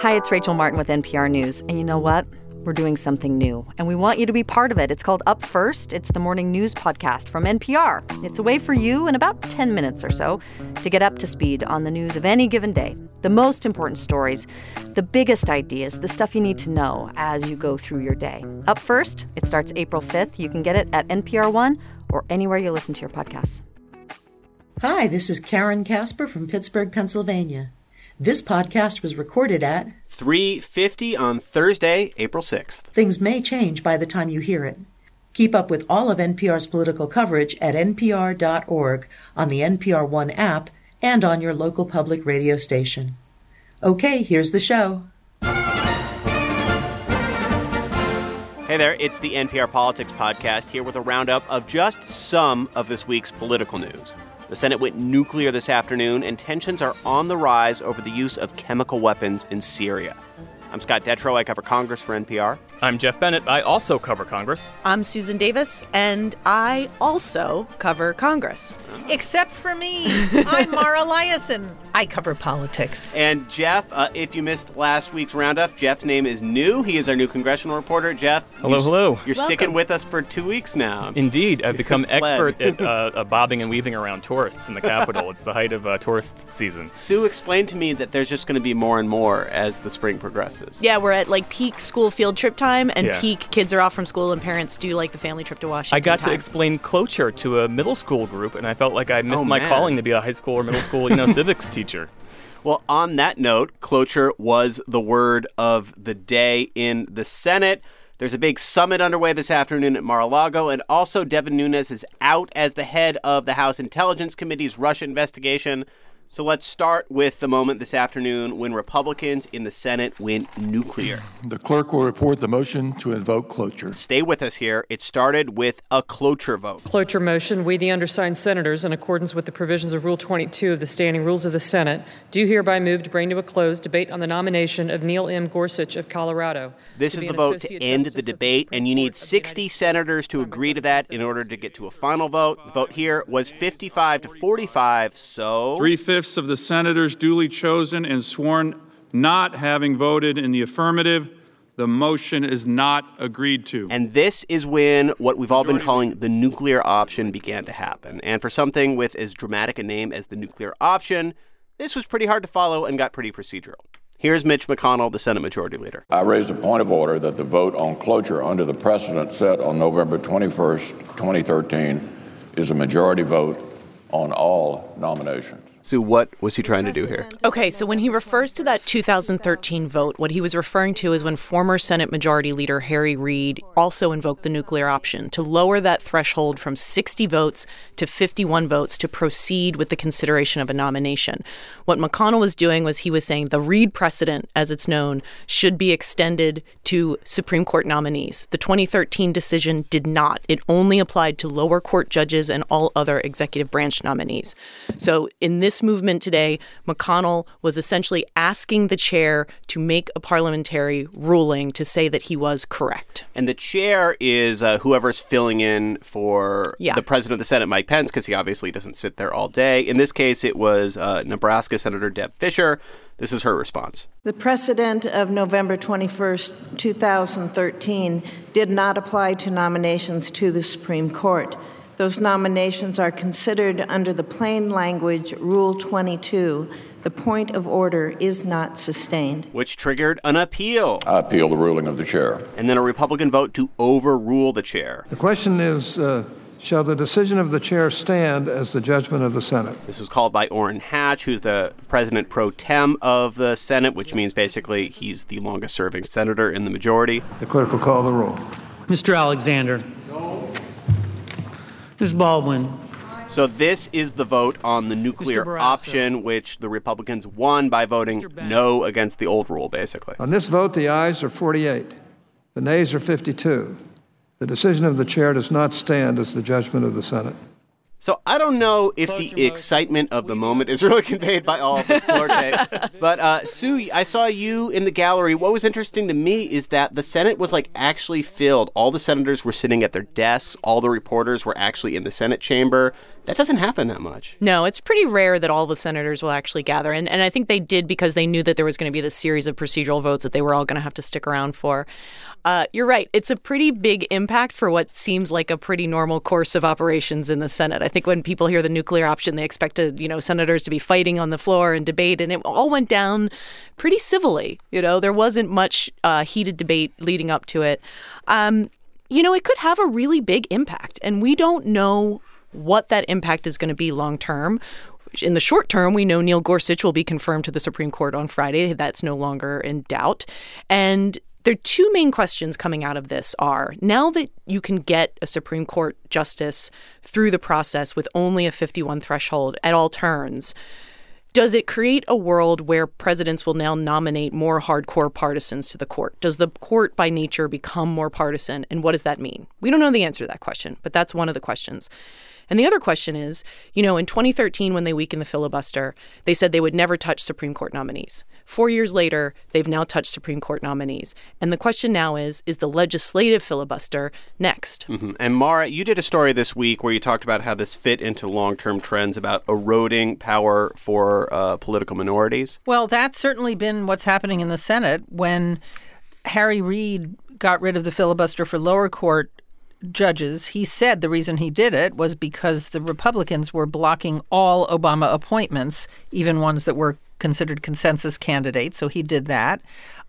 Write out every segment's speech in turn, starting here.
Hi, it's Rachel Martin with NPR News. And you know what? We're doing something new, and we want you to be part of it. It's called Up First. It's the morning news podcast from NPR. It's a way for you in about 10 minutes or so to get up to speed on the news of any given day, the most important stories, the biggest ideas, the stuff you need to know as you go through your day. Up First, it starts April 5th. You can get it at NPR One or anywhere you listen to your podcasts. Hi, this is Karen Casper from Pittsburgh, Pennsylvania. This podcast was recorded at 3:50 on Thursday, April 6th. Things may change by the time you hear it. Keep up with all of NPR's political coverage at npr.org, on the NPR One app, and on your local public radio station. Okay, here's the show. Hey there, it's the NPR Politics Podcast here with a roundup of just some of this week's political news. The Senate went nuclear this afternoon, and tensions are on the rise over the use of chemical weapons in Syria. I'm Scott Detrow. I cover Congress for NPR. I'm Geoff Bennett. I also cover Congress. I'm Susan Davis, and I also cover Congress. Except for me. I'm Mara Liasson. I cover politics. And Geoff, uh, if you missed last week's roundup, Geoff's name is new. He is our new congressional reporter. Geoff. Hello, you, hello. You're Welcome. sticking with us for two weeks now. Indeed, I've become expert at uh, uh, bobbing and weaving around tourists in the capital. it's the height of uh, tourist season. Sue explained to me that there's just going to be more and more as the spring progresses. Yeah, we're at like peak school field trip time, and Yeah. peak kids are off from school, and parents do like the family trip to Washington. I got to explain cloture to a middle school group, and I felt like I missed Oh, my man. calling to be a high school or middle school, you know, civics teacher. Well, on that note, cloture was the word of the day in the Senate. There's a big summit underway this afternoon at Mar-a-Lago, and also Devin Nunes is out as the head of the House Intelligence Committee's Russia investigation. So let's start with the moment this afternoon when Republicans in the Senate went nuclear. The clerk will report the motion to invoke cloture. Stay with us here. It started with a cloture vote. Cloture motion, we, the undersigned senators, in accordance with the provisions of Rule 22 of the Standing Rules of the Senate, do hereby move to bring to a close debate on the nomination of Neil M. Gorsuch of Colorado. This is the vote to end Justice the of the debate, and you need Court of 60 States. senators to agree to that in order to get to a final vote. The vote here was 55 to 45, so. Three fifths of the senators duly chosen and sworn not having voted in the affirmative, the motion is not agreed to. And this is when what we've all been calling the nuclear option began to happen. And for something with as dramatic a name as the nuclear option, this was pretty hard to follow and got pretty procedural. Here's Mitch McConnell, the Senate Majority Leader. I raised a point of order that the vote on cloture under the precedent set on November 21st, 2013, is a majority vote on all nominations. Sue, what was he trying to do here? Okay, so when he refers to that 2013 vote, what he was referring to is when former Senate Majority Leader Harry Reid also invoked the nuclear option to lower that threshold from 60 votes to 51 votes to proceed with the consideration of a nomination. What McConnell was doing was he was saying the Reid precedent, as it's known, should be extended to Supreme Court nominees. The 2013 decision did not. It only applied to lower court judges and all other executive branch nominees. So in this movement today, McConnell was essentially asking the chair to make a parliamentary ruling to say that he was correct. And the chair is uh, whoever's filling in for Yeah. the president of the Senate, Mike Pence, because he obviously doesn't sit there all day. In this case, it was uh, Nebraska Senator Deb Fischer. This is her response. The precedent of November 21st, 2013 did not apply to nominations to the Supreme Court. Those nominations are considered under the plain language Rule 22. The point of order is not sustained. which triggered an appeal I appeal the ruling of the chair. and then a Republican vote to overrule the chair. The question is uh, Shall the decision of the chair stand as the judgment of the Senate? This was called by Orrin Hatch, who's the president pro tem of the Senate, which means basically he's the longest serving senator in the majority. The clerk will call the roll. Mr. Alexander. Ms. Baldwin. So this is the vote on the nuclear option, which the Republicans won by voting no against the old rule, basically. On this vote, the ayes are 48, the nays are 52. The decision of the chair does not stand as the judgment of the Senate. So I don't know if the excitement of the moment is really conveyed by all of this floor tape. But uh, Sue, I saw you in the gallery. What was interesting to me is that the Senate was like actually filled. All the senators were sitting at their desks. All the reporters were actually in the Senate chamber. That doesn't happen that much. No, it's pretty rare that all the senators will actually gather. And, and I think they did because they knew that there was going to be this series of procedural votes that they were all going to have to stick around for. Uh, you're right. It's a pretty big impact for what seems like a pretty normal course of operations in the Senate. I think when people hear the nuclear option, they expect to, you know senators to be fighting on the floor and debate, and it all went down pretty civilly. You know, there wasn't much uh, heated debate leading up to it. Um, you know, it could have a really big impact, and we don't know what that impact is going to be long term. In the short term, we know Neil Gorsuch will be confirmed to the Supreme Court on Friday. That's no longer in doubt. And are two main questions coming out of this are now that you can get a Supreme Court justice through the process with only a 51 threshold at all turns, does it create a world where presidents will now nominate more hardcore partisans to the court? Does the court by nature become more partisan? And what does that mean? We don't know the answer to that question, but that's one of the questions. And the other question is, you know, in 2013, when they weakened the filibuster, they said they would never touch Supreme Court nominees. Four years later, they've now touched Supreme Court nominees. And the question now is, is the legislative filibuster next? Mm-hmm. And Mara, you did a story this week where you talked about how this fit into long term trends about eroding power for uh, political minorities. Well, that's certainly been what's happening in the Senate when Harry Reid got rid of the filibuster for lower court judges, he said the reason he did it was because the Republicans were blocking all Obama appointments, even ones that were considered consensus candidates. So he did that.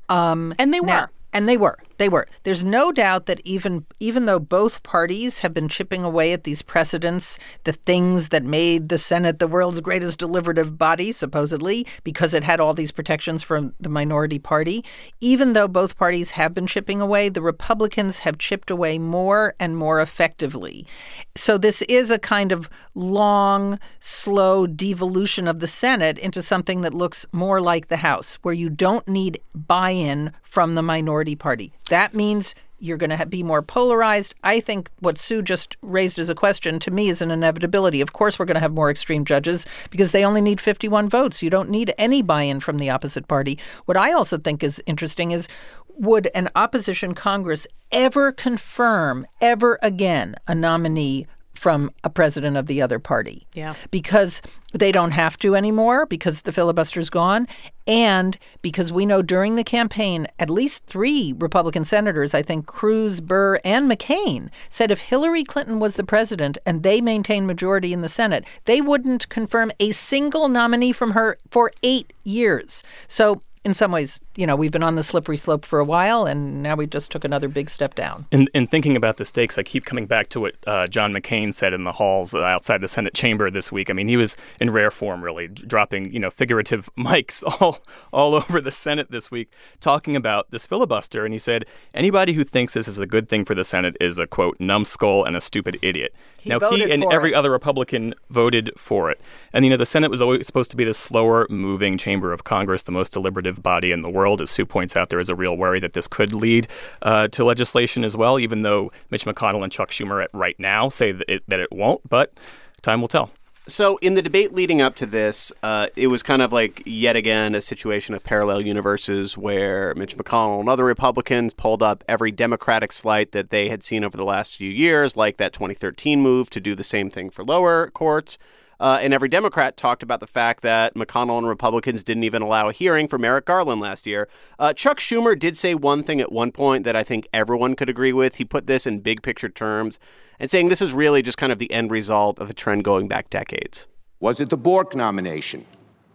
Um, and they now, were. And they were. They were. There's no doubt that even even though both parties have been chipping away at these precedents, the things that made the Senate the world's greatest deliberative body, supposedly, because it had all these protections from the minority party, even though both parties have been chipping away, the Republicans have chipped away more and more effectively. So this is a kind of long, slow devolution of the Senate into something that looks more like the House, where you don't need buy-in from the minority party. That means you're going to be more polarized. I think what Sue just raised as a question to me is an inevitability. Of course, we're going to have more extreme judges because they only need 51 votes. You don't need any buy in from the opposite party. What I also think is interesting is would an opposition Congress ever confirm, ever again, a nominee from a president of the other party. Yeah. Because they don't have to anymore because the filibuster's gone and because we know during the campaign at least 3 Republican senators, I think Cruz, Burr, and McCain said if Hillary Clinton was the president and they maintained majority in the Senate, they wouldn't confirm a single nominee from her for 8 years. So in some ways, you know, we've been on the slippery slope for a while, and now we just took another big step down. In, in thinking about the stakes, I keep coming back to what uh, John McCain said in the halls outside the Senate chamber this week. I mean, he was in rare form, really, dropping you know figurative mics all all over the Senate this week, talking about this filibuster. And he said, anybody who thinks this is a good thing for the Senate is a quote numbskull and a stupid idiot. He now he and every it. other Republican voted for it. And you know, the Senate was always supposed to be the slower moving chamber of Congress, the most deliberative body in the world. As Sue points out, there is a real worry that this could lead uh, to legislation as well, even though Mitch McConnell and Chuck Schumer right now say that it, that it won't. But time will tell. So, in the debate leading up to this, uh, it was kind of like yet again a situation of parallel universes where Mitch McConnell and other Republicans pulled up every Democratic slight that they had seen over the last few years, like that 2013 move to do the same thing for lower courts. Uh, and every Democrat talked about the fact that McConnell and Republicans didn't even allow a hearing for Merrick Garland last year. Uh, Chuck Schumer did say one thing at one point that I think everyone could agree with. He put this in big picture terms and saying this is really just kind of the end result of a trend going back decades. Was it the Bork nomination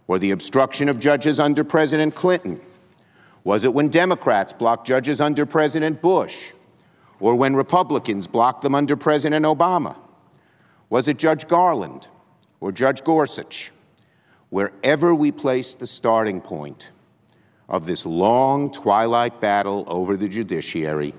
or the obstruction of judges under President Clinton? Was it when Democrats blocked judges under President Bush or when Republicans blocked them under President Obama? Was it Judge Garland or Judge Gorsuch? Wherever we place the starting point of this long twilight battle over the judiciary,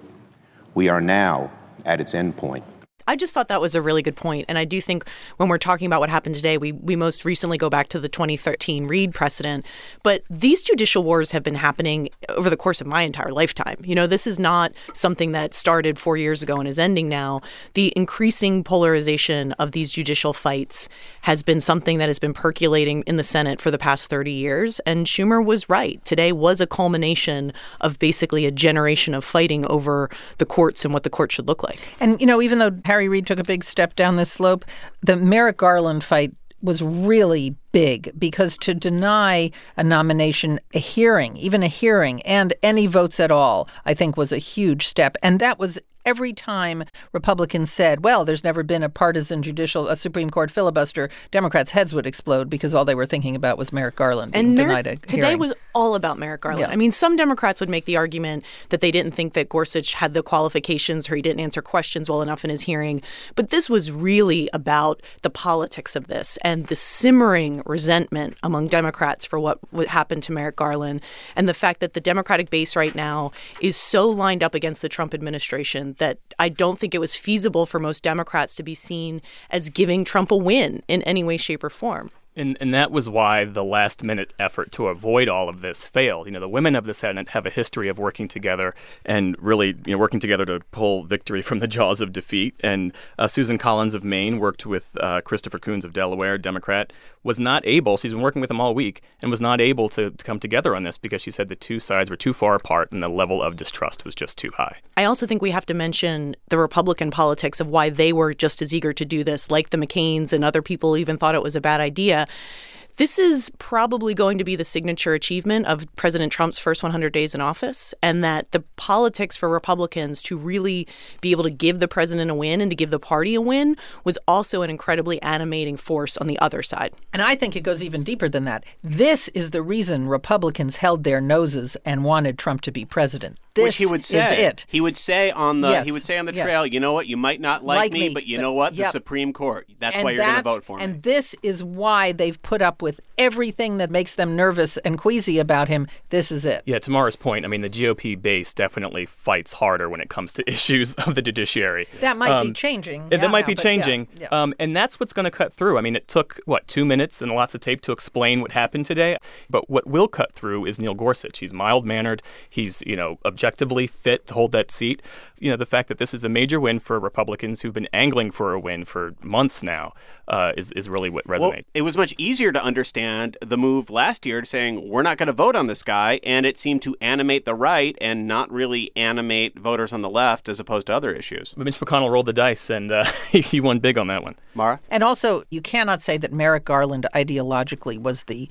we are now at its end point. I just thought that was a really good point. And I do think when we're talking about what happened today, we, we most recently go back to the 2013 Reid precedent. But these judicial wars have been happening over the course of my entire lifetime. You know, this is not something that started four years ago and is ending now. The increasing polarization of these judicial fights has been something that has been percolating in the Senate for the past 30 years. And Schumer was right. Today was a culmination of basically a generation of fighting over the courts and what the court should look like. And, you know, even though Harry Reid took a big step down this slope. The Merrick Garland fight was really big because to deny a nomination, a hearing, even a hearing, and any votes at all, I think was a huge step. And that was every time Republicans said, well, there's never been a partisan judicial, a Supreme Court filibuster, Democrats' heads would explode because all they were thinking about was Merrick Garland and denied a today hearing. was all about Merrick Garland. Yeah. I mean, some Democrats would make the argument that they didn't think that Gorsuch had the qualifications or he didn't answer questions well enough in his hearing. But this was really about the politics of this and the simmering resentment among Democrats for what happened to Merrick Garland and the fact that the Democratic base right now is so lined up against the Trump administration that I don't think it was feasible for most Democrats to be seen as giving Trump a win in any way, shape, or form. And, and that was why the last minute effort to avoid all of this failed. You know, the women of the Senate have a history of working together and really you know, working together to pull victory from the jaws of defeat. And uh, Susan Collins of Maine worked with uh, Christopher Coons of Delaware, Democrat, was not able, she's been working with them all week, and was not able to, to come together on this because she said the two sides were too far apart and the level of distrust was just too high. I also think we have to mention the Republican politics of why they were just as eager to do this, like the McCains and other people even thought it was a bad idea. This is probably going to be the signature achievement of President Trump's first 100 days in office, and that the politics for Republicans to really be able to give the president a win and to give the party a win was also an incredibly animating force on the other side. And I think it goes even deeper than that. This is the reason Republicans held their noses and wanted Trump to be president. This Which he would say. is it. He would say on the Yes. he would say on the Yes. trail, you know what, you might not like, Like me, me, but you but- know what? The. Supreme Court. That's And why you're going to vote for me. And this is why they've put up with everything that makes them nervous and queasy about him. This is it. Yeah, to Mara's point, I mean, the GOP base definitely fights harder when it comes to issues of the judiciary. That might be Um, changing. yeah, that might now, be but yeah, changing. yeah. Um, and that's what's going to cut through. I mean, it took, what, two minutes and lots of tape to explain what happened today? But what will cut through is Neil Gorsuch. He's mild mannered. He's, you know, objectively fit to hold that seat. You know, the fact that this is a major win for Republicans who've been angling for a win for months now uh, is, is really what resonates. Well, it was much easier to understand the move last year to saying we're not going to vote on this guy, and it seemed to animate the right and not really animate voters on the left as opposed to other issues. But Mitch McConnell rolled the dice, and uh, he won big on that one. Mara? And also, you cannot say that Merrick Garland ideologically was the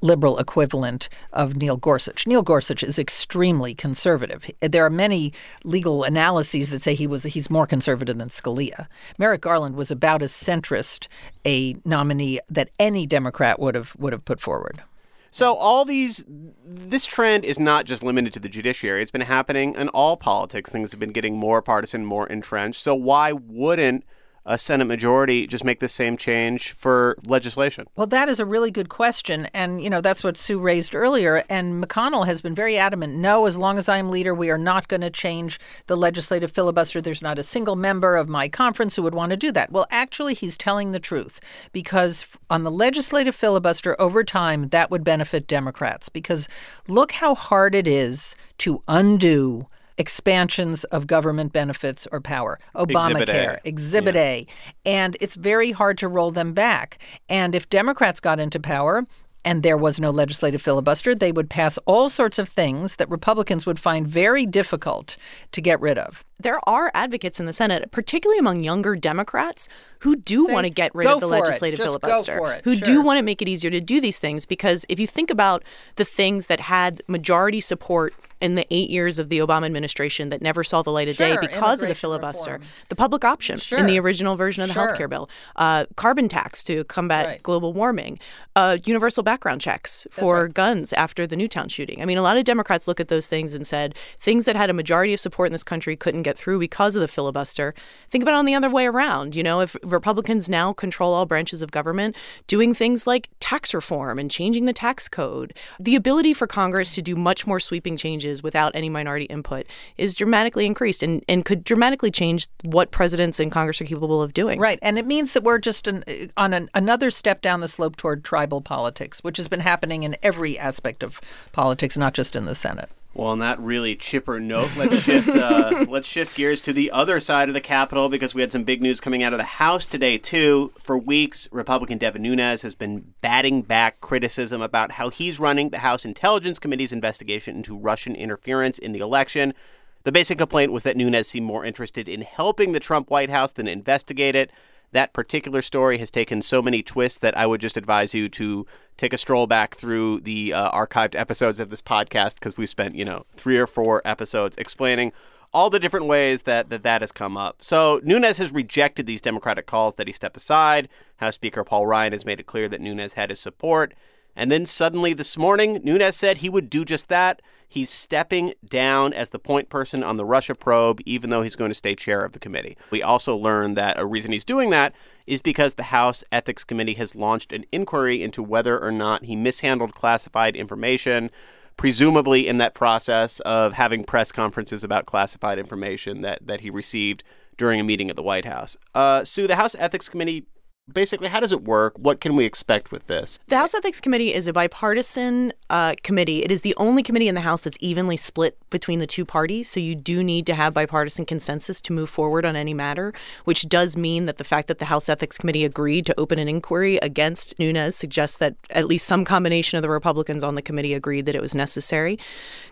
liberal equivalent of Neil Gorsuch. Neil Gorsuch is extremely conservative. There are many legal analyses that say he was he's more conservative than Scalia. Merrick Garland was about as centrist a nominee that any Democrat would have would have put forward. So all these this trend is not just limited to the judiciary. It's been happening in all politics. Things have been getting more partisan, more entrenched. So why wouldn't a Senate majority just make the same change for legislation? Well, that is a really good question. And, you know, that's what Sue raised earlier. And McConnell has been very adamant no, as long as I'm leader, we are not going to change the legislative filibuster. There's not a single member of my conference who would want to do that. Well, actually, he's telling the truth because on the legislative filibuster over time, that would benefit Democrats. Because look how hard it is to undo expansions of government benefits or power. Exhibit A. Obamacare, Exhibit A. And it's very hard to roll them back. And if Democrats got into power, and there was no legislative filibuster, they would pass all sorts of things that Republicans would find very difficult to get rid of. There are advocates in the Senate, particularly among younger Democrats, who do want to get rid of the legislative filibuster, who Sure. do want to make it easier to do these things. Because if you think about the things that had majority support in the eight years of the Obama administration that never saw the light of day because of the filibuster, reform. the public option in the original version of the Sure. health care bill, uh, carbon tax to combat Right. global warming, uh, universal background checks for guns after the Newtown shooting. I mean, a lot of Democrats look at those things and said things that had a majority of support in this country couldn't get through because of the filibuster. Think about it on the other way around. You know, if Republicans now control all branches of government, doing things like tax reform and changing the tax code, the ability for Congress to do much more sweeping changes without any minority input is dramatically increased and, and could dramatically change what presidents and Congress are capable of doing. Right. And it means that we're just an, on an, another step down the slope toward tribal politics, which has been happening in every aspect of politics, not just in the Senate. Well, on that really chipper note, let's shift uh, let's shift gears to the other side of the Capitol because we had some big news coming out of the House today too. For weeks, Republican Devin Nunes has been batting back criticism about how he's running the House Intelligence Committee's investigation into Russian interference in the election. The basic complaint was that Nunes seemed more interested in helping the Trump White House than investigate it. That particular story has taken so many twists that I would just advise you to take a stroll back through the uh, archived episodes of this podcast because we've spent, you know, three or four episodes explaining all the different ways that, that that has come up. So Nunes has rejected these Democratic calls that he step aside. House Speaker Paul Ryan has made it clear that Nunes had his support. And then suddenly this morning, Nunes said he would do just that. He's stepping down as the point person on the Russia probe, even though he's going to stay chair of the committee. We also learned that a reason he's doing that is because the House Ethics Committee has launched an inquiry into whether or not he mishandled classified information, presumably in that process of having press conferences about classified information that, that he received during a meeting at the White House. Uh, Sue, the House Ethics Committee basically, how does it work? What can we expect with this? The House Ethics Committee is a bipartisan uh, committee. It is the only committee in the House that's evenly split between the two parties. So you do need to have bipartisan consensus to move forward on any matter, which does mean that the fact that the House Ethics Committee agreed to open an inquiry against Nunes suggests that at least some combination of the Republicans on the committee agreed that it was necessary.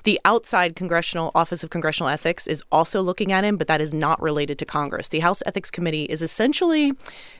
The outside Congressional Office of Congressional Ethics is also looking at him, but that is not related to Congress. The House Ethics Committee is essentially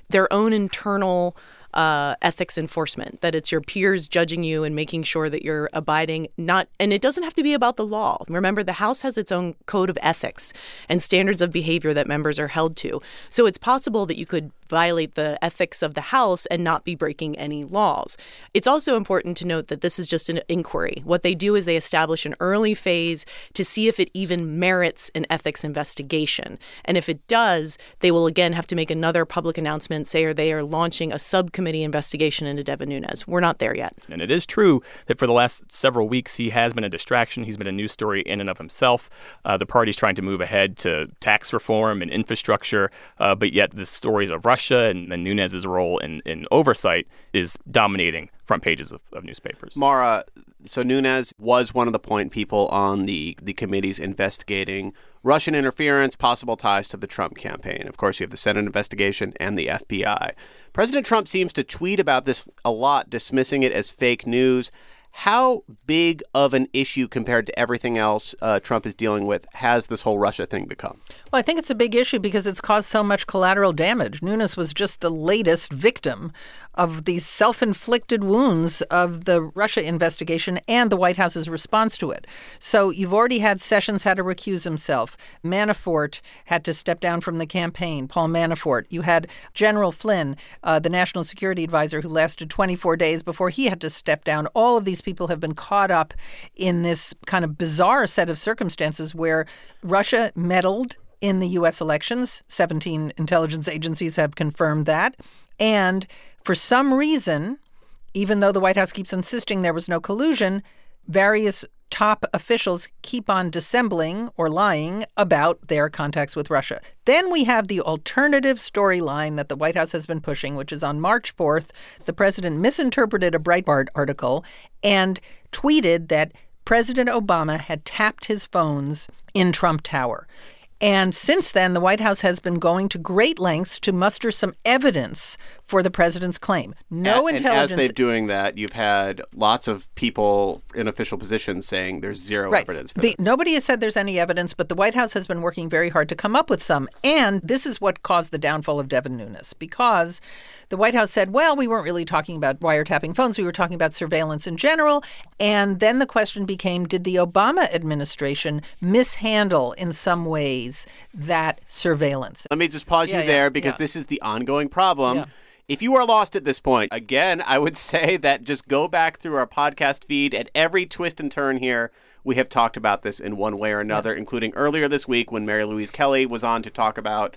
their own internal uh, ethics enforcement, that it's your peers judging you and making sure that you're abiding not, and it doesn't have to be about the law. Remember, the House has its own code of ethics and standards of behavior that members are held to. So it's possible that you could violate the ethics of the House and not be breaking any laws. It's also important to note that this is just an inquiry. What they do is they establish an early phase to see if it even merits an ethics investigation. And if it does, they will again have to make another public announcement, say, or they are launching a subcommittee investigation into Devin Nunes. We're not there yet. And it is true that for the last several weeks, he has been a distraction. He's been a news story in and of himself. Uh, the party's trying to move ahead to tax reform and infrastructure, uh, but yet the stories of Russia Russia and, then Nunes's role in, in oversight is dominating front pages of, of newspapers. Mara, so Nunes was one of the point people on the, the committees investigating Russian interference, possible ties to the Trump campaign. Of course, you have the Senate investigation and the FBI. President Trump seems to tweet about this a lot, dismissing it as fake news. How big of an issue compared to everything else uh, Trump is dealing with has this whole Russia thing become? Well, I think it's a big issue because it's caused so much collateral damage. Nunes was just the latest victim of these self inflicted wounds of the Russia investigation and the White House's response to it. So you've already had Sessions had to recuse himself. Manafort had to step down from the campaign, Paul Manafort. You had General Flynn, uh, the national security advisor, who lasted 24 days before he had to step down. All of these people have been caught up in this kind of bizarre set of circumstances where Russia meddled in the U.S. elections. 17 intelligence agencies have confirmed that. And for some reason, even though the White House keeps insisting there was no collusion, various top officials keep on dissembling or lying about their contacts with Russia. Then we have the alternative storyline that the White House has been pushing, which is on March 4th, the president misinterpreted a Breitbart article and tweeted that President Obama had tapped his phones in Trump Tower. And since then, the White House has been going to great lengths to muster some evidence for the president's claim. No and, intelligence. And as they're doing that, you've had lots of people in official positions saying there's zero right. evidence for the, Nobody has said there's any evidence, but the White House has been working very hard to come up with some. And this is what caused the downfall of Devin Nunes because the White House said, well, we weren't really talking about wiretapping phones. We were talking about surveillance in general. And then the question became did the Obama administration mishandle in some ways that surveillance? Let me just pause yeah, you there because yeah. this is the ongoing problem. If you are lost at this point, again, I would say that just go back through our podcast feed at every twist and turn here. We have talked about this in one way or another, including earlier this week when Mary Louise Kelly was on to talk about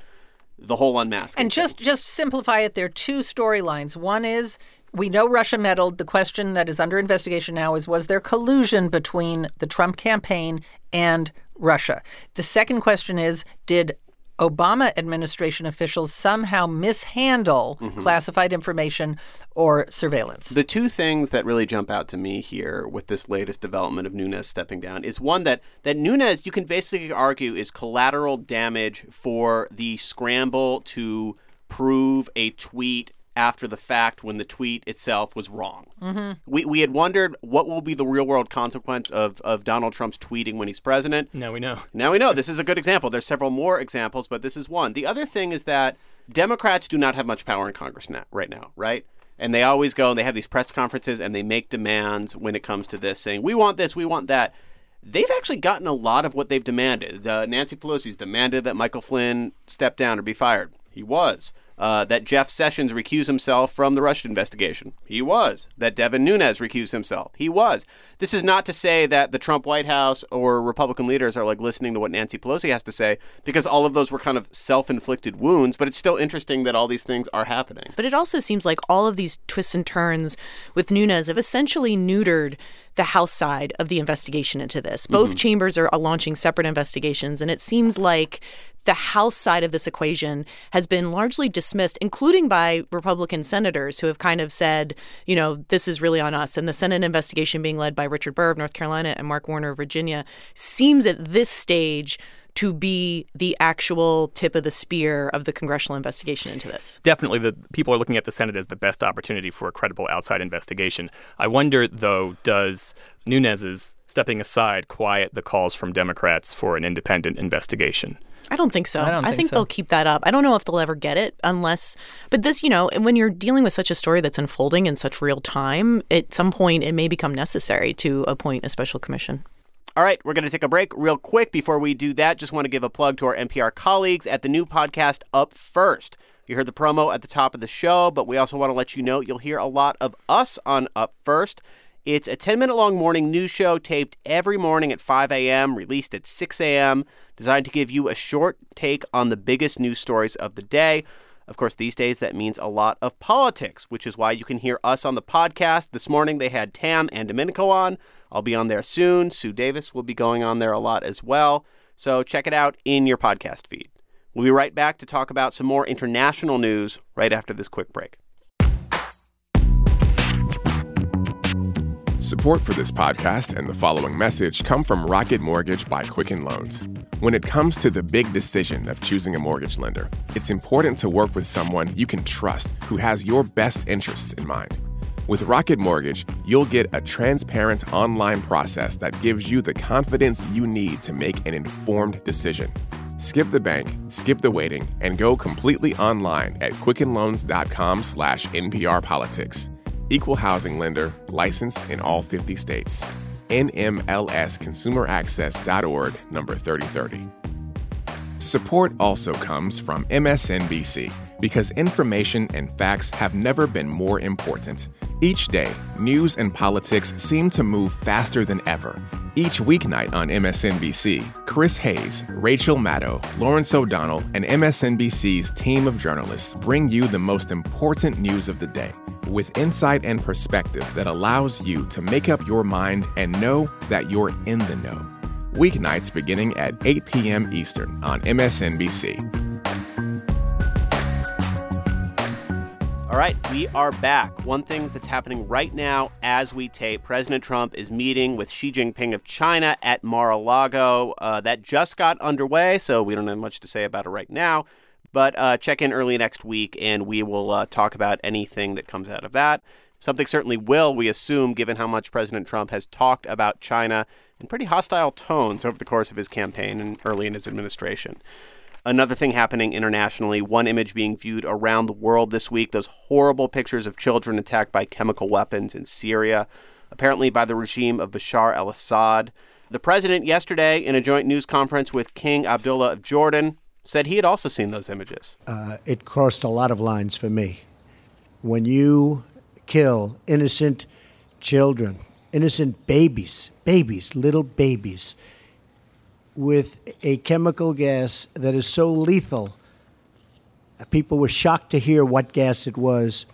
the whole unmasking. And just just simplify it, there are two storylines. One is we know Russia meddled. The question that is under investigation now is was there collusion between the Trump campaign and Russia? The second question is did Obama administration officials somehow mishandle Mhm. classified information or surveillance? The two things that really jump out to me here with this latest development of Nunes stepping down is one that that Nunes you can basically argue is collateral damage for the scramble to prove a tweet after the fact when the tweet itself was wrong. Mm-hmm. We, we had wondered what will be the real world consequence of, of Donald Trump's tweeting when he's president. Now we know. Now we know. This is a good example. There's several more examples, but this is one. The other thing is that Democrats do not have much power in Congress now, right now, right? And they always go and they have these press conferences and they make demands when it comes to this, saying, we want this, we want that. They've actually gotten a lot of what they've demanded. Uh, Nancy Pelosi's demanded that Michael Flynn step down or be fired. He was. Uh, that Jeff Sessions recuse himself from the Russia investigation. He was. That Devin Nunes recused himself. He was. This is not to say that the Trump White House or Republican leaders are like listening to what Nancy Pelosi has to say, because all of those were kind of self inflicted wounds, but it's still interesting that all these things are happening. But it also seems like all of these twists and turns with Nunes have essentially neutered the House side of the investigation into this. Both Mhm. chambers are launching separate investigations, and it seems like the House side of this equation has been largely dismissed, including by Republican senators who have kind of said, you know, this is really on us. And the Senate investigation being led by Richard Burr of North Carolina and Mark Warner of Virginia seems at this stage to be the actual tip of the spear of the congressional investigation into this. Definitely, the people are looking at the Senate as the best opportunity for a credible outside investigation. I wonder, though, does Nunes's stepping aside quiet the calls from Democrats for an independent investigation? I don't think so. I don't think think so. they'll keep that up. I don't know if they'll ever get it unless, but this, you know, when you're dealing with such a story that's unfolding in such real time, at some point it may become necessary to appoint a special commission. All right, we're going to take a break real quick. Before we do that, just want to give a plug to our NPR colleagues at the new podcast Up First. You heard the promo at the top of the show, but we also want to let you know you'll hear a lot of us on Up First. It's a 10 minute long morning news show taped every morning at 5 a.m., released at 6 a.m., designed to give you a short take on the biggest news stories of the day. Of course, these days that means a lot of politics, which is why you can hear us on the podcast. This morning they had Tam and Domenico on. I'll be on there soon. Sue Davis will be going on there a lot as well. So check it out in your podcast feed. We'll be right back to talk about some more international news right after this quick break. Support for this podcast and the following message come from Rocket Mortgage by Quicken Loans. When it comes to the big decision of choosing a mortgage lender, it's important to work with someone you can trust who has your best interests in mind. With Rocket Mortgage, you'll get a transparent online process that gives you the confidence you need to make an informed decision. Skip the bank, skip the waiting, and go completely online at quickenloans.com slash nprpolitics. Equal housing lender, licensed in all 50 states. NMLSconsumeraccess.org, number 3030. Support also comes from MSNBC because information and facts have never been more important. Each day, news and politics seem to move faster than ever. Each weeknight on MSNBC, Chris Hayes, Rachel Maddow, Lawrence O'Donnell, and MSNBC's team of journalists bring you the most important news of the day with insight and perspective that allows you to make up your mind and know that you're in the know. Weeknights beginning at 8 p.m. Eastern on MSNBC. All right, we are back. One thing that's happening right now as we tape President Trump is meeting with Xi Jinping of China at Mar a Lago. Uh, that just got underway, so we don't have much to say about it right now. But uh, check in early next week and we will uh, talk about anything that comes out of that. Something certainly will, we assume, given how much President Trump has talked about China in pretty hostile tones over the course of his campaign and early in his administration. Another thing happening internationally, one image being viewed around the world this week those horrible pictures of children attacked by chemical weapons in Syria, apparently by the regime of Bashar al Assad. The president, yesterday, in a joint news conference with King Abdullah of Jordan, said he had also seen those images. uh, it crossed a lot of lines for me. When you kill innocent children, innocent babies, babies, little babies, with a chemical gas that is so lethal, people were shocked to hear what gas it was.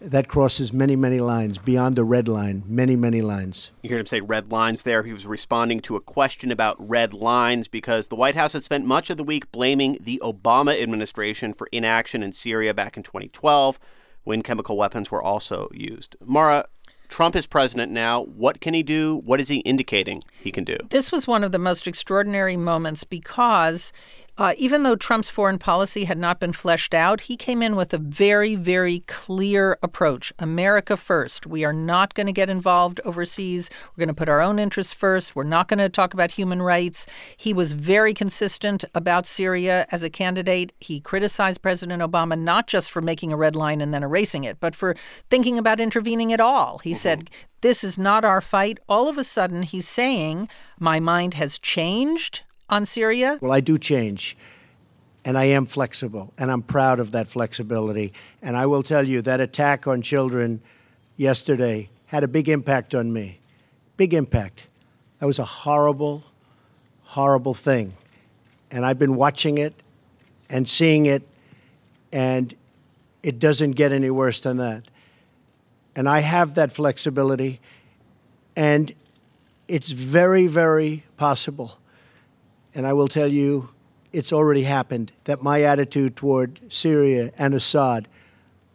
That crosses many, many lines, beyond the red line, many, many lines. You heard him say red lines there. He was responding to a question about red lines because the White House had spent much of the week blaming the Obama administration for inaction in Syria back in 2012 when chemical weapons were also used. Mara, Trump is president now. What can he do? What is he indicating he can do? This was one of the most extraordinary moments because Uh, even though Trump's foreign policy had not been fleshed out, he came in with a very, very clear approach America first. We are not going to get involved overseas. We're going to put our own interests first. We're not going to talk about human rights. He was very consistent about Syria as a candidate. He criticized President Obama not just for making a red line and then erasing it, but for thinking about intervening at all. He mm-hmm. said, This is not our fight. All of a sudden, he's saying, My mind has changed on Syria? Well, I do change. And I am flexible, and I'm proud of that flexibility. And I will tell you that attack on children yesterday had a big impact on me. Big impact. That was a horrible, horrible thing. And I've been watching it and seeing it, and it doesn't get any worse than that. And I have that flexibility, and it's very, very possible and I will tell you, it's already happened, that my attitude toward Syria and Assad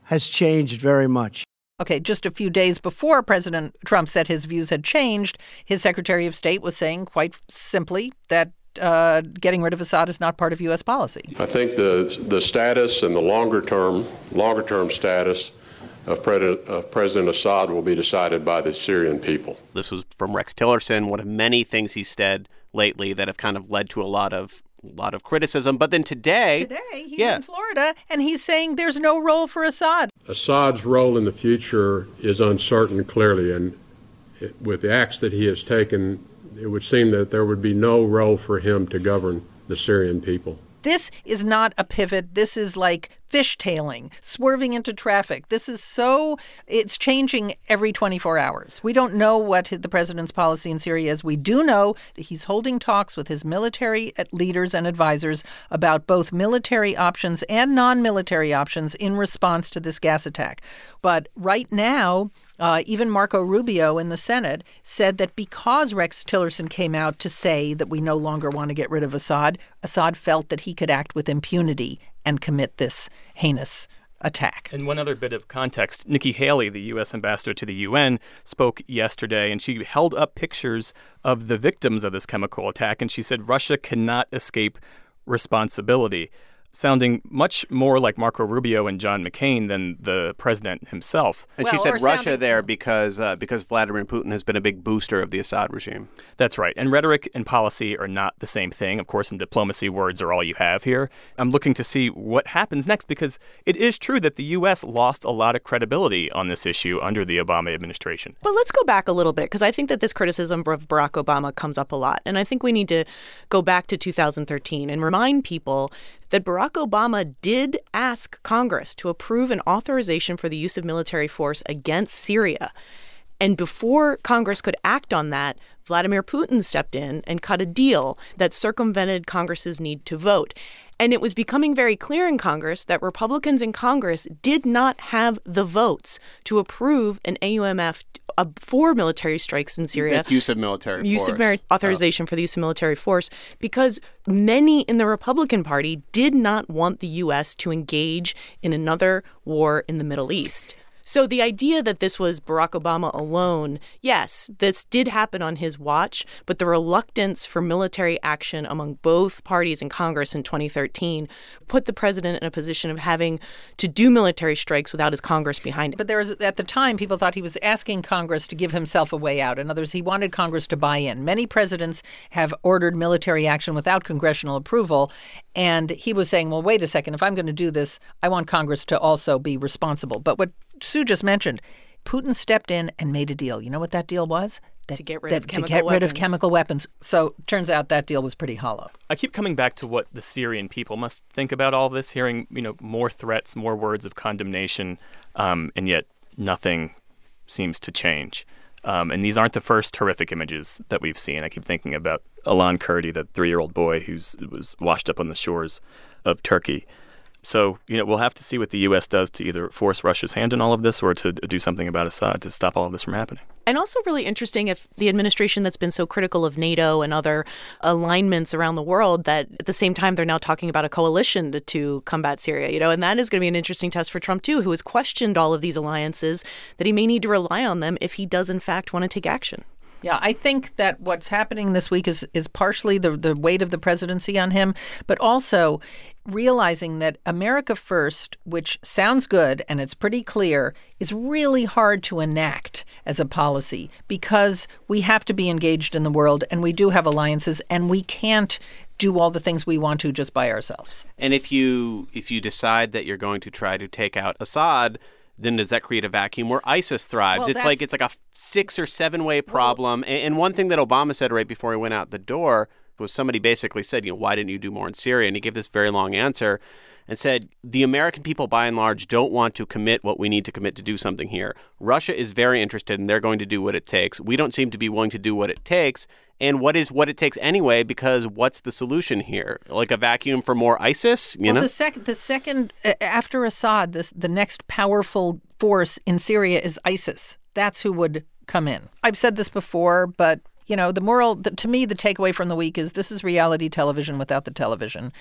has changed very much. Okay, just a few days before President Trump said his views had changed, his Secretary of State was saying quite simply that uh, getting rid of Assad is not part of U.S. policy. I think the the status and the longer term longer term status of, of, President Assad will be decided by the Syrian people. This was from Rex Tillerson. One of many things he said lately that have kind of led to a lot of a lot of criticism. But then today, today he's yeah. in Florida and he's saying there's no role for Assad. Assad's role in the future is uncertain, clearly, and it, with the acts that he has taken, it would seem that there would be no role for him to govern the Syrian people. This is not a pivot. This is like fishtailing, swerving into traffic. This is so, it's changing every 24 hours. We don't know what the president's policy in Syria is. We do know that he's holding talks with his military eh, leaders and advisors about both military options and non military options in response to this gas attack. But right now, uh, even Marco Rubio in the Senate said that because Rex Tillerson came out to say that we no longer want to get rid of Assad, Assad felt that he could act with impunity and commit this heinous attack. And one other bit of context Nikki Haley, the U.S. ambassador to the UN, spoke yesterday and she held up pictures of the victims of this chemical attack and she said Russia cannot escape responsibility sounding much more like Marco Rubio and John McCain than the president himself. And well, she said Russia sounding... there because uh, because Vladimir Putin has been a big booster of the Assad regime. That's right. And rhetoric and policy are not the same thing. Of course, in diplomacy, words are all you have here. I'm looking to see what happens next because it is true that the U.S. lost a lot of credibility on this issue under the Obama administration. But let's go back a little bit because I think that this criticism of Barack Obama comes up a lot. And I think we need to go back to 2013 and remind people that Barack Obama did ask Congress to approve an authorization for the use of military force against Syria. And before Congress could act on that, Vladimir Putin stepped in and cut a deal that circumvented Congress's need to vote. And it was becoming very clear in Congress that Republicans in Congress did not have the votes to approve an AUMF uh, for military strikes in Syria. It's use of military use force. of mer- authorization oh. for the use of military force because many in the Republican Party did not want the U.S. to engage in another war in the Middle East. So the idea that this was Barack Obama alone, yes, this did happen on his watch, but the reluctance for military action among both parties in Congress in 2013 put the president in a position of having to do military strikes without his Congress behind it. But there was at the time people thought he was asking Congress to give himself a way out. In other words, he wanted Congress to buy in. Many presidents have ordered military action without congressional approval, and he was saying, "Well, wait a second, if I'm going to do this, I want Congress to also be responsible." But what Sue just mentioned, Putin stepped in and made a deal. You know what that deal was? That, to get rid that, of chemical to get weapons. rid of chemical weapons. So turns out that deal was pretty hollow. I keep coming back to what the Syrian people must think about all this, hearing you know more threats, more words of condemnation, um, and yet nothing seems to change. Um, and these aren't the first horrific images that we've seen. I keep thinking about Alan Kurdi, that three-year-old boy who was washed up on the shores of Turkey. So, you know, we'll have to see what the U.S. does to either force Russia's hand in all of this or to do something about Assad to stop all of this from happening. And also, really interesting if the administration that's been so critical of NATO and other alignments around the world, that at the same time they're now talking about a coalition to, to combat Syria, you know, and that is going to be an interesting test for Trump, too, who has questioned all of these alliances, that he may need to rely on them if he does, in fact, want to take action. Yeah, I think that what's happening this week is is partially the the weight of the presidency on him, but also realizing that America First, which sounds good and it's pretty clear, is really hard to enact as a policy because we have to be engaged in the world and we do have alliances and we can't do all the things we want to just by ourselves. And if you if you decide that you're going to try to take out Assad, then does that create a vacuum where ISIS thrives? Well, it's like it's like a six or seven way problem. and, and one thing that Obama said right before he went out the door was somebody basically said, you know, why didn't you do more in Syria? And he gave this very long answer and said the American people by and large don't want to commit what we need to commit to do something here. Russia is very interested and they're going to do what it takes. We don't seem to be willing to do what it takes. And what is what it takes anyway? Because what's the solution here? Like a vacuum for more ISIS? You well, know, the second, the second after Assad, this the next powerful force in Syria is ISIS. That's who would come in. I've said this before, but you know, the moral the, to me, the takeaway from the week is this is reality television without the television,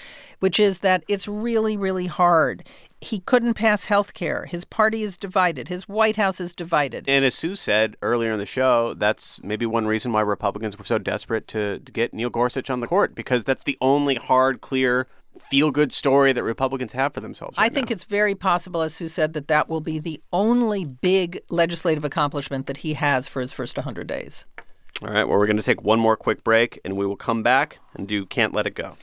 which is that it's really, really hard. He couldn't pass health care. His party is divided. His White House is divided. And as Sue said earlier in the show, that's maybe one reason why Republicans were so desperate to, to get Neil Gorsuch on the court because that's the only hard, clear, feel good story that Republicans have for themselves. I think now. it's very possible, as Sue said, that that will be the only big legislative accomplishment that he has for his first 100 days. All right, well, we're going to take one more quick break and we will come back and do Can't Let It Go.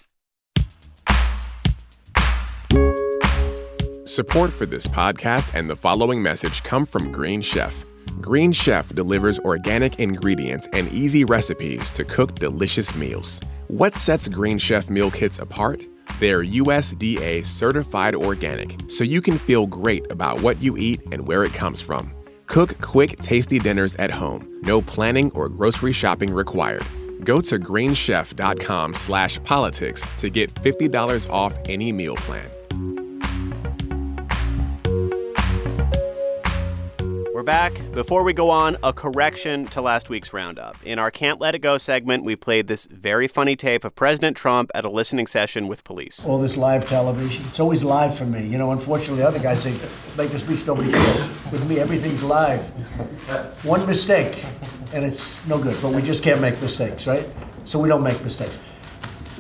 Support for this podcast and the following message come from Green Chef. Green Chef delivers organic ingredients and easy recipes to cook delicious meals. What sets Green Chef meal kits apart? They're USDA certified organic, so you can feel great about what you eat and where it comes from. Cook quick, tasty dinners at home. No planning or grocery shopping required. Go to greenchef.com slash politics to get $50 off any meal plan. Back. Before we go on, a correction to last week's roundup. In our Can't Let It Go segment, we played this very funny tape of President Trump at a listening session with police. All this live television, it's always live for me. You know, unfortunately, other guys say, make a speech nobody cares. With me, everything's live. One mistake, and it's no good. But we just can't make mistakes, right? So we don't make mistakes.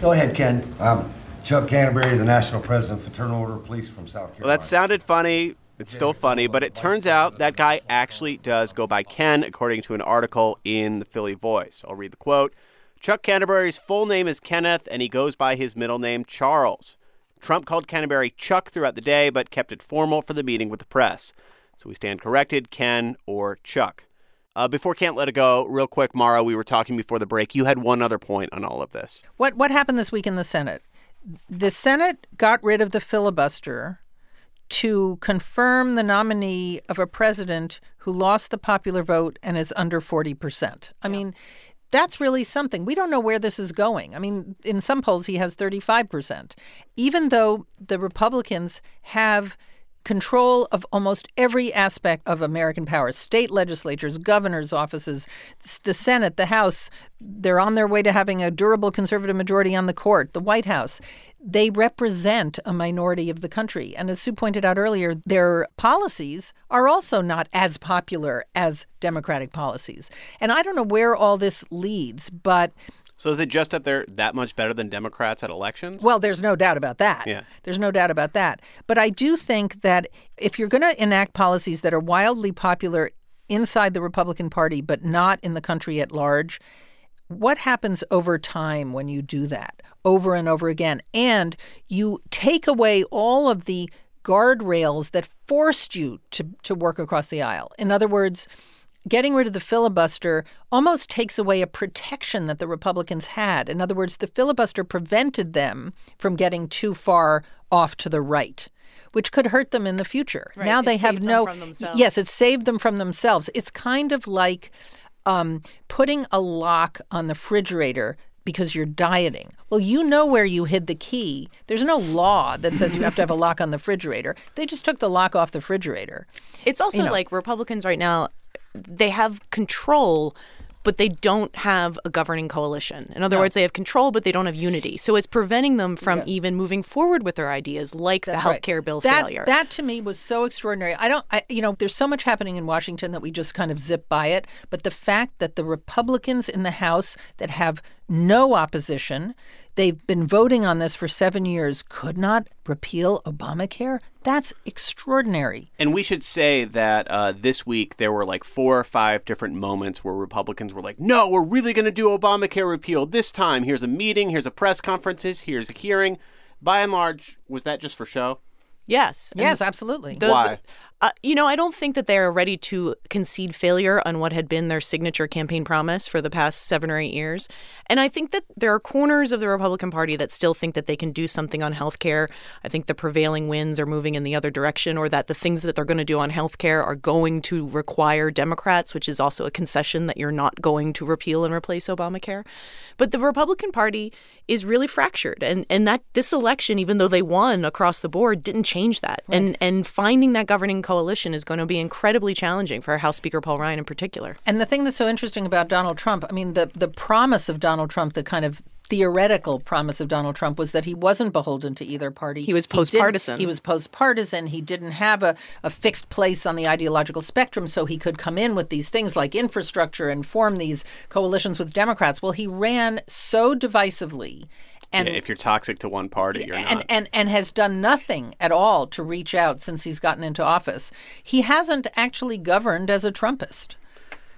Go ahead, Ken. Um, Chuck Canterbury, the National President of Fraternal Order of Police from South Carolina. Well, that sounded funny. It's still funny, but it turns out that guy actually does go by Ken, according to an article in the Philly Voice. I'll read the quote. Chuck Canterbury's full name is Kenneth, and he goes by his middle name, Charles. Trump called Canterbury Chuck throughout the day, but kept it formal for the meeting with the press. So we stand corrected, Ken or Chuck. Uh, before Can't Let It Go, real quick, Mara, we were talking before the break. You had one other point on all of this. What what happened this week in the Senate? The Senate got rid of the filibuster to confirm the nominee of a president who lost the popular vote and is under 40%. I mean, that's really something. We don't know where this is going. I mean, in some polls, he has 35%. Even though the Republicans have control of almost every aspect of American power state legislatures, governors' offices, the Senate, the House. They're on their way to having a durable conservative majority on the court, the White House. They represent a minority of the country. And as Sue pointed out earlier, their policies are also not as popular as Democratic policies. And I don't know where all this leads, but So is it just that they're that much better than Democrats at elections? well, there's no doubt about that. Yeah. There's no doubt about that. But I do think that if you're going to enact policies that are wildly popular inside the Republican Party, but not in the country at large, what happens over time when you do that over and over again? And you take away all of the guardrails that forced you to, to work across the aisle. In other words, getting rid of the filibuster almost takes away a protection that the Republicans had. In other words, the filibuster prevented them from getting too far off to the right. Which could hurt them in the future. Right, Now it they have no. from themselves. Yes, it saved them from themselves. It's kind of like um, putting a lock on the refrigerator because you're dieting. Well, you know where you hid the key. There's no law that says you have to have a lock on the refrigerator. They just took the lock off the refrigerator. It's also You know. like Republicans right now, they have control, but they don't have a governing coalition. In other No. words, they have control, but they don't have unity. So it's preventing them from even moving forward with their ideas, like the That's health right. care bill that, failure. That to me was so extraordinary. I don't, I, you know, there's so much happening in Washington that we just kind of zip by it. But the fact that the Republicans in the House that have no opposition, they've been voting on this for seven years, could not repeal Obamacare. That's extraordinary. And we should say that uh, this week there were like four or five different moments where Republicans were like, no, we're really going to do Obamacare repeal this time. Here's a meeting, here's a press conferences, here's a hearing. By and large, was that just for show? Yes. and Yes, absolutely. those- Why? Uh, you know, I don't think that they are ready to concede failure on what had been their signature campaign promise for the past seven or eight years. And I think that there are corners of the Republican Party that still think that they can do something on health care. I think the prevailing winds are moving in the other direction, or that the things that they're going to do on health care are going to require Democrats, which is also a concession that you're not going to repeal and replace Obamacare. But the Republican Party is really fractured. And, and that this election, even though they won across the board, didn't change that. And, and finding that governing coalition is going to be incredibly challenging for House Speaker Paul Ryan in particular. And the thing that's so interesting about Donald Trump, I mean, the, the promise of Donald Trump, the kind of theoretical promise of Donald Trump was that he wasn't beholden to either party. He was postpartisan. He, was postpartisan. He didn't have a, a fixed place on the ideological spectrum, so he could come in with these things like infrastructure and form these coalitions with Democrats. Well, he ran so divisively. And Yeah, if you're toxic to one party, you're and, not. and and has done nothing at all to reach out since he's gotten into office. He hasn't actually governed as a Trumpist.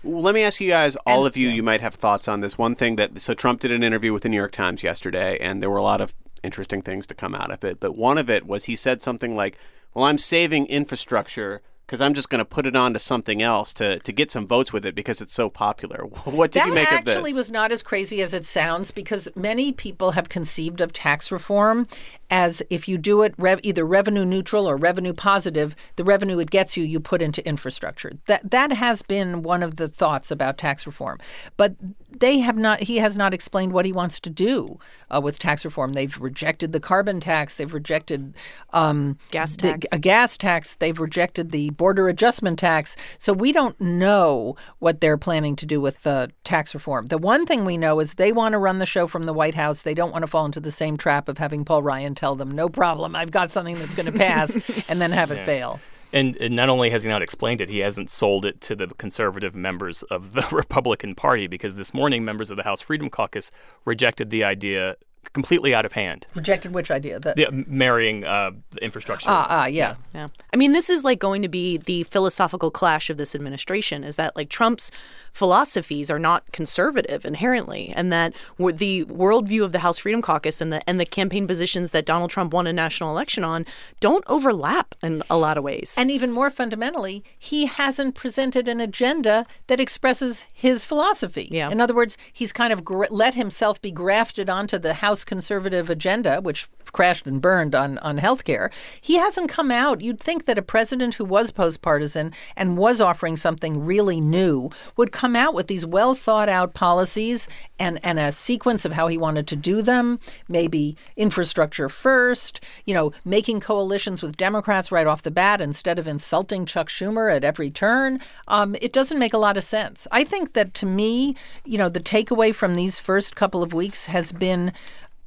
Let me ask you guys, all of you, you might have thoughts on this. One thing that, so Trump did an interview with the New York Times yesterday, and there were a lot of interesting things to come out of it. But one of it was he said something like, Well, I'm saving infrastructure because I'm just going to put it on to something else to, to get some votes with it because it's so popular. What did that you make of this? actually was not as crazy as it sounds because many people have conceived of tax reform as if you do it rev- either revenue neutral or revenue positive, the revenue it gets you, you put into infrastructure. That that has been one of the thoughts about tax reform, but they have not. He has not explained what he wants to do uh, with tax reform. They've rejected the carbon tax. They've rejected um, Gas the- a gas tax. They've rejected the border adjustment tax. So we don't know what they're planning to do with the tax reform. The one thing we know is they want to run the show from the White House. They don't want to fall into the same trap of having Paul Ryan tell them, "No problem, I've got something that's going to pass," and then have it Yeah. fail. And, and not only has he not explained it, he hasn't sold it to the conservative members of the Republican Party because this morning members of the House Freedom Caucus rejected the idea completely out of hand. Rejected which idea? That The, marrying uh, the infrastructure. ah ah yeah. Yeah. I mean, this is like going to be the philosophical clash of this administration is that like Trump's philosophies are not conservative inherently, and that the worldview of the House Freedom Caucus and the and the campaign positions that Donald Trump won a national election on don't overlap in a lot of ways. And even more fundamentally, he hasn't presented an agenda that expresses his philosophy. Yeah. In other words, he's kind of gra- let himself be grafted onto the House conservative agenda, which crashed and burned on, on health care. He hasn't come out. You'd think that a president who was postpartisan and was offering something really new would come out with these well thought out policies and, and a sequence of how he wanted to do them, maybe infrastructure first, you know, making coalitions with Democrats right off the bat instead of insulting Chuck Schumer at every turn. Um, it doesn't make a lot of sense. I think that to me, you know, the takeaway from these first couple of weeks has been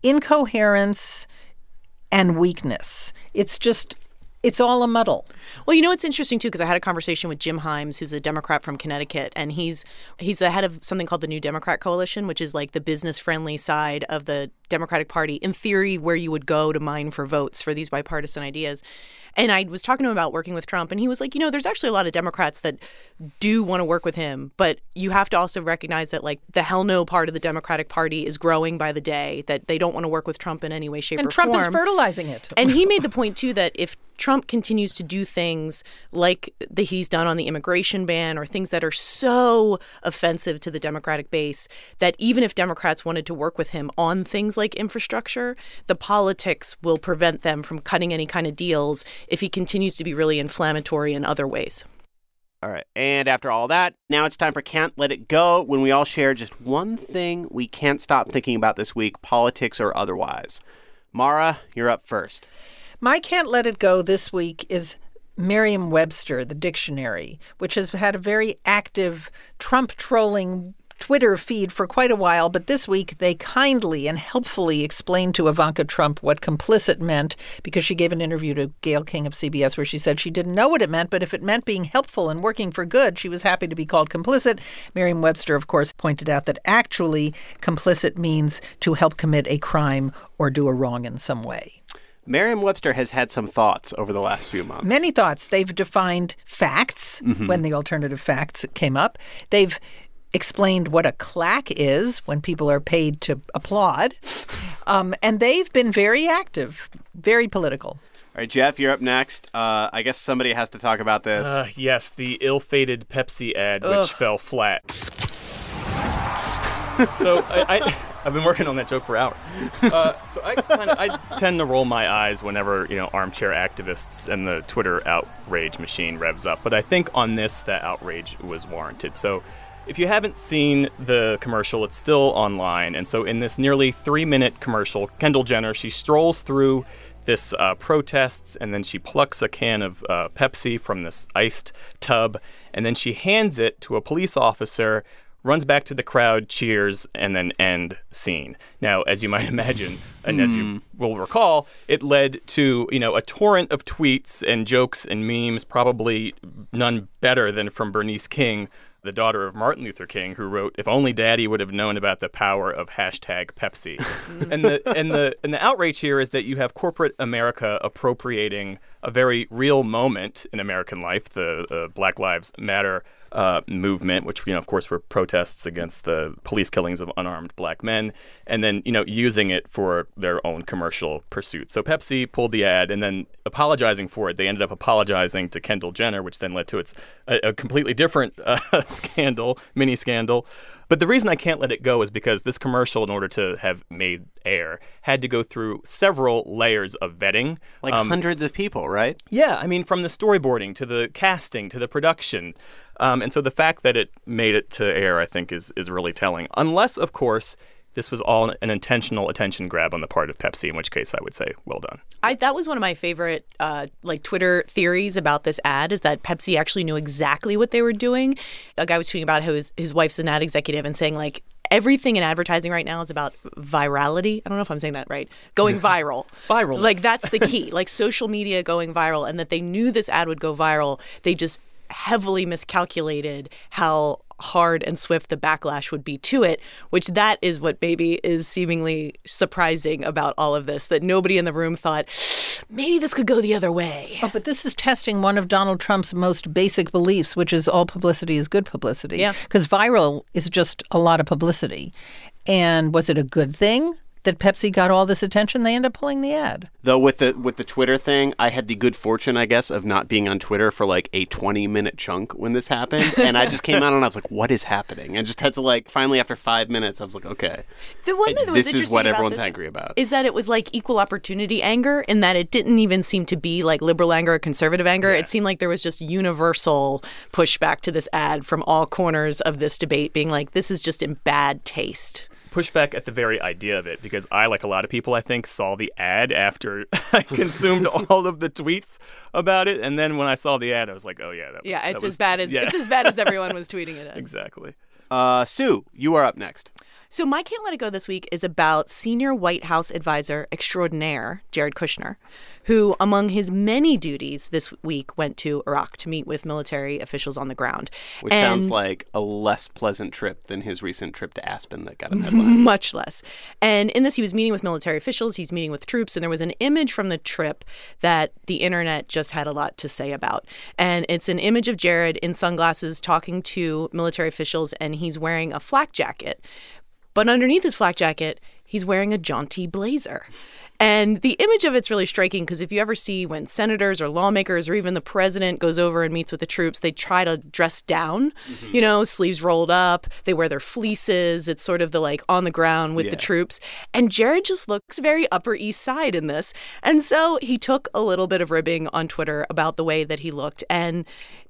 incoherence and weakness. It's just, it's all a muddle. Well, you know it's interesting too because I had a conversation with Jim Himes, who's a Democrat from Connecticut, and he's he's the head of something called the New Democrat Coalition, which is like the business friendly side of the Democratic Party. In theory, where you would go to mine for votes for these bipartisan ideas. And I was talking to him about working with Trump, and he was like, you know, there's actually a lot of Democrats that do want to work with him, but you have to also recognize that like the hell no part of the Democratic Party is growing by the day. That they don't want to work with Trump in any way, shape, And or Trump form. And Trump is fertilizing it. And he made the point too that if Trump continues to do things like that he's done on the immigration ban or things that are so offensive to the Democratic base that even if Democrats wanted to work with him on things like infrastructure, the politics will prevent them from cutting any kind of deals if he continues to be really inflammatory in other ways. All right. And after all that, now it's time for Can't Let It Go when we all share just one thing we can't stop thinking about this week, politics or otherwise. Mara, you're up first. My can't let it go this week is Merriam Webster, the dictionary, which has had a very active Trump trolling Twitter feed for quite a while, but this week they kindly and helpfully explained to Ivanka Trump what complicit meant because she gave an interview to Gayle King of CBS where she said she didn't know what it meant, but if it meant being helpful and working for good, she was happy to be called complicit. Merriam Webster, of course, pointed out that actually complicit means to help commit a crime or do a wrong in some way. Merriam Webster has had some thoughts over the last few months. Many thoughts. They've defined facts Mhm. when the alternative facts came up. They've explained what a claque is when people are paid to applaud. Um, and they've been very active, very political. All right, Geoff, you're up next. Uh, I guess somebody has to talk about this. Uh, yes, the ill-fated Pepsi ad, Ugh. which fell flat. so I, I, I've been working on that joke for hours. Uh, so I, kind of, I tend to roll my eyes whenever you know armchair activists and the Twitter outrage machine revs up. But I think on this, that outrage was warranted. So if you haven't seen the commercial, it's still online. And so in this nearly three-minute commercial, Kendall Jenner she strolls through this uh, protests and then she plucks a can of uh, Pepsi from this iced tub and then she hands it to a police officer runs back to the crowd cheers and then end scene now as you might imagine and as you will recall it led to you know a torrent of tweets and jokes and memes probably none better than from bernice king the daughter of Martin Luther King, who wrote, "If only Daddy would have known about the power of hashtag Pepsi." and the and the and the outrage here is that you have corporate America appropriating a very real moment in American life, the uh, Black Lives Matter uh, movement, which you know, of course, were protests against the police killings of unarmed black men, and then you know using it for their own commercial pursuits. So Pepsi pulled the ad, and then apologizing for it, they ended up apologizing to Kendall Jenner, which then led to its a, a completely different uh, scandal, mini scandal. But the reason I can't let it go is because this commercial, in order to have made air, had to go through several layers of vetting. like Um, hundreds of people, right? yeah, I mean, from the storyboarding to the casting to the production. Um, and so the fact that it made it to air, I think, is, is really telling. Unless, of course, this was all an intentional attention grab on the part of Pepsi, in which case I would say, well done. I, that was one of my favorite uh, like Twitter theories about this ad is that Pepsi actually knew exactly what they were doing. A guy was tweeting about how his, his wife's an ad executive and saying like everything in advertising right now is about virality. I don't know if I'm saying that right. Going viral. Viral. Like that's the key. like social media going viral and that they knew this ad would go viral. They just heavily miscalculated how hard and swift the backlash would be to it, which that is what baby is seemingly surprising about all of this that nobody in the room thought maybe this could go the other way. Oh, but this is testing one of Donald Trump's most basic beliefs, which is all publicity is good publicity. Yeah. Because viral is just a lot of publicity. And was it a good thing that Pepsi got all this attention? They end up pulling the ad. Though with the with the Twitter thing, I had the good fortune, I guess, of not being on Twitter for like a 20 minute chunk when this happened, and I just came out and I was like, "What is happening?" And just had to like finally after five minutes, I was like, "Okay, The one that was this is what everyone's this angry about." Is that it was like equal opportunity anger in that it didn't even seem to be like liberal anger or conservative anger. It seemed like there was just universal pushback to this ad from all corners of this debate, being like, this is just in bad taste. Pushback at the very idea of it because I, like a lot of people, I think, saw the ad after I consumed all of the tweets about it. And then when I saw the ad, I was like, oh, yeah, that was, Yeah, that it's was- as bad as yeah. it's as bad as everyone was tweeting it as. Exactly. Uh, Sue, you are up next. So, My Can't Let It Go this week is about senior White House advisor extraordinaire Jared Kushner, who, among his many duties this week, went to Iraq to meet with military officials on the ground. Which sounds like a less pleasant trip than his recent trip to Aspen that got him headlines. Much less. And in this, he was meeting with military officials, he's meeting with troops, and there was an image from the trip that the internet just had a lot to say about. And it's an image of Jared in sunglasses talking to military officials, and he's wearing a flak jacket. But underneath his flak jacket, he's wearing a jaunty blazer. And the image of it's really striking because if you ever see when senators or lawmakers or even the president goes over and meets with the troops, they try to dress down, mm-hmm. you know, sleeves rolled up, they wear their fleeces. It's sort of the like on the ground with Yeah. the troops. And Jared just looks very Upper East Side in this. And so he took a little bit of ribbing on Twitter about the way that he looked. And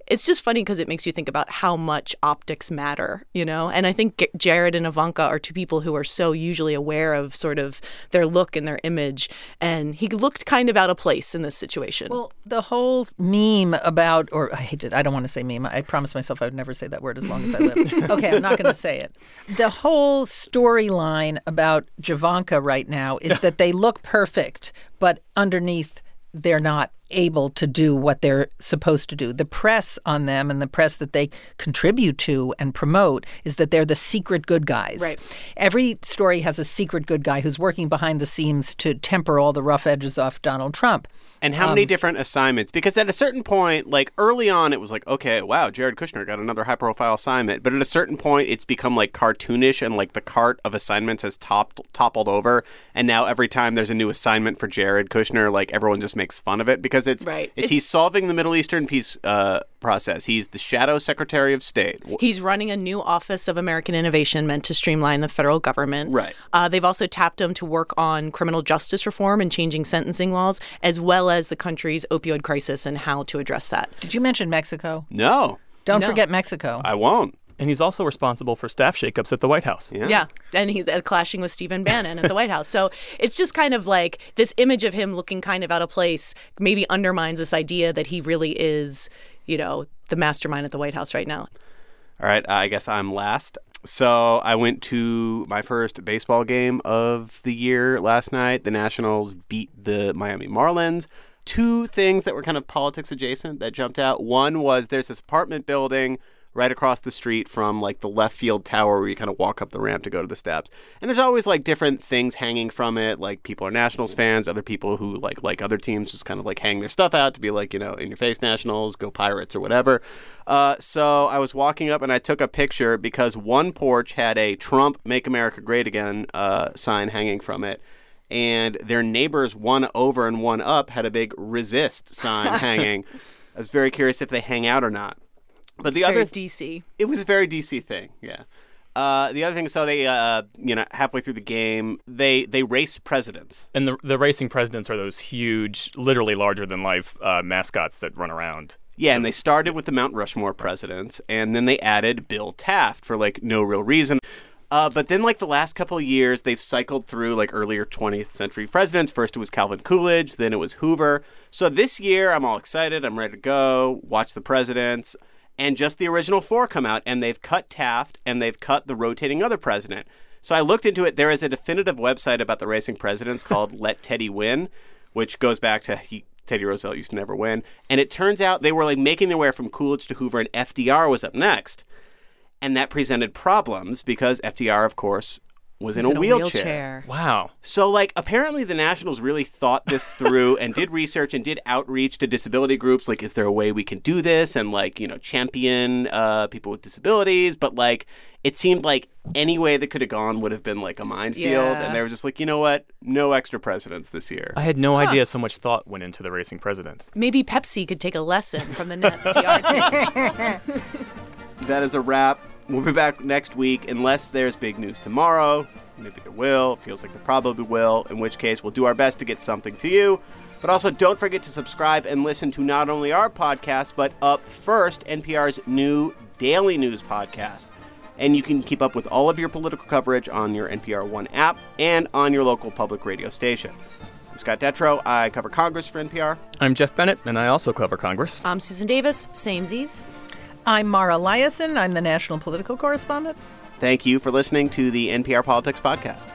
it's just funny because it makes you think about how much optics matter, you know? And I think Jared and Ivanka are two people who are so usually aware of sort of their look and their image. And he looked kind of out of place in this situation. Well, the whole meme about, or I hate it, I don't want to say meme. I promised myself I would never say that word as long as I live. okay, I'm not going to say it. The whole storyline about Javanka right now is that they look perfect, but underneath, they're not able to do what they're supposed to do. The press on them and the press that they contribute to and promote is that they're the secret good guys. Right. Every story has a secret good guy who's working behind the scenes to temper all the rough edges off Donald Trump. And how um, many different assignments? Because at a certain point, like early on, it was like, okay, wow, Jared Kushner got another high profile assignment. But at a certain point, it's become like cartoonish and like the cart of assignments has topped, toppled over. And now every time there's a new assignment for Jared Kushner, like everyone just makes fun of it because it's, right. it's, it's he's solving the Middle Eastern peace uh, process. He's the shadow secretary of state. He's running a new Office of American Innovation meant to streamline the federal government. Right. Uh, they've also tapped him to work on criminal justice reform and changing sentencing laws, as well as the country's opioid crisis and how to address that. Did you mention Mexico? No. Don't No. forget Mexico. I won't. And he's also responsible for staff shakeups at the White House. Yeah. yeah. And he's uh, clashing with Stephen Bannon at the White House. So it's just kind of like this image of him looking kind of out of place maybe undermines this idea that he really is, you know, the mastermind at the White House right now. All right, I guess I'm last. So I went to my first baseball game of the year last night. The Nationals beat the Miami Marlins. Two things that were kind of politics adjacent that jumped out. One was there's this apartment building right across the street from like the left field tower where you kind of walk up the ramp to go to the steps. And there's always like different things hanging from it. Like people are Nationals fans, other people who like like other teams just kind of like hang their stuff out to be like, you know, in your face Nationals, go Pirates or whatever. Uh, so I was walking up and I took a picture because one porch had a Trump Make America Great Again uh, sign hanging from it. And their neighbors, one over and one up, had a big resist sign hanging. I was very curious if they hang out or not. But It's the very other DC. it was a very DC thing, yeah. Uh, the other thing, so they, uh, you know, halfway through the game, they they race presidents. And the the racing presidents are those huge, literally larger than life uh, mascots that run around. Yeah, and they started with the Mount Rushmore presidents, and then they added Bill Taft for like no real reason. Uh, but then, like the last couple of years, they've cycled through like earlier 20th century presidents. First, it was Calvin Coolidge, then it was Hoover. So this year, I'm all excited. I'm ready to go watch the presidents. And just the original four come out, and they've cut Taft and they've cut the rotating other president. So I looked into it. There is a definitive website about the racing presidents called Let Teddy Win, which goes back to he, Teddy Roosevelt used to never win. And it turns out they were like making their way from Coolidge to Hoover, and FDR was up next. And that presented problems because FDR, of course, was in, He's a, wheelchair. Wow. So, like, apparently the Nationals really thought this through and did research and did outreach to disability groups. Like, is there a way we can do this and, like, you know, champion uh, people with disabilities? But, like, it seemed like any way that could have gone would have been like a minefield. Yeah. And they were just like, you know what? No extra presidents this year. I had no idea so much thought went into the racing presidents. Maybe Pepsi could take a lesson from the Nats PR team. That is a wrap. We'll be back next week unless there's big news tomorrow. Maybe there will. Feels like there probably will. In which case, we'll do our best to get something to you. But also, don't forget to subscribe and listen to not only our podcast, but Up First, NPR's new daily news podcast. And you can keep up with all of your political coverage on your NPR One app and on your local public radio station. I'm Scott Detrow. I cover Congress for NPR. I'm Geoff Bennett, and I also cover Congress. I'm Susan Davis, samesies. I'm Mara Liasson. I'm the national political correspondent. Thank you for listening to the NPR Politics Podcast.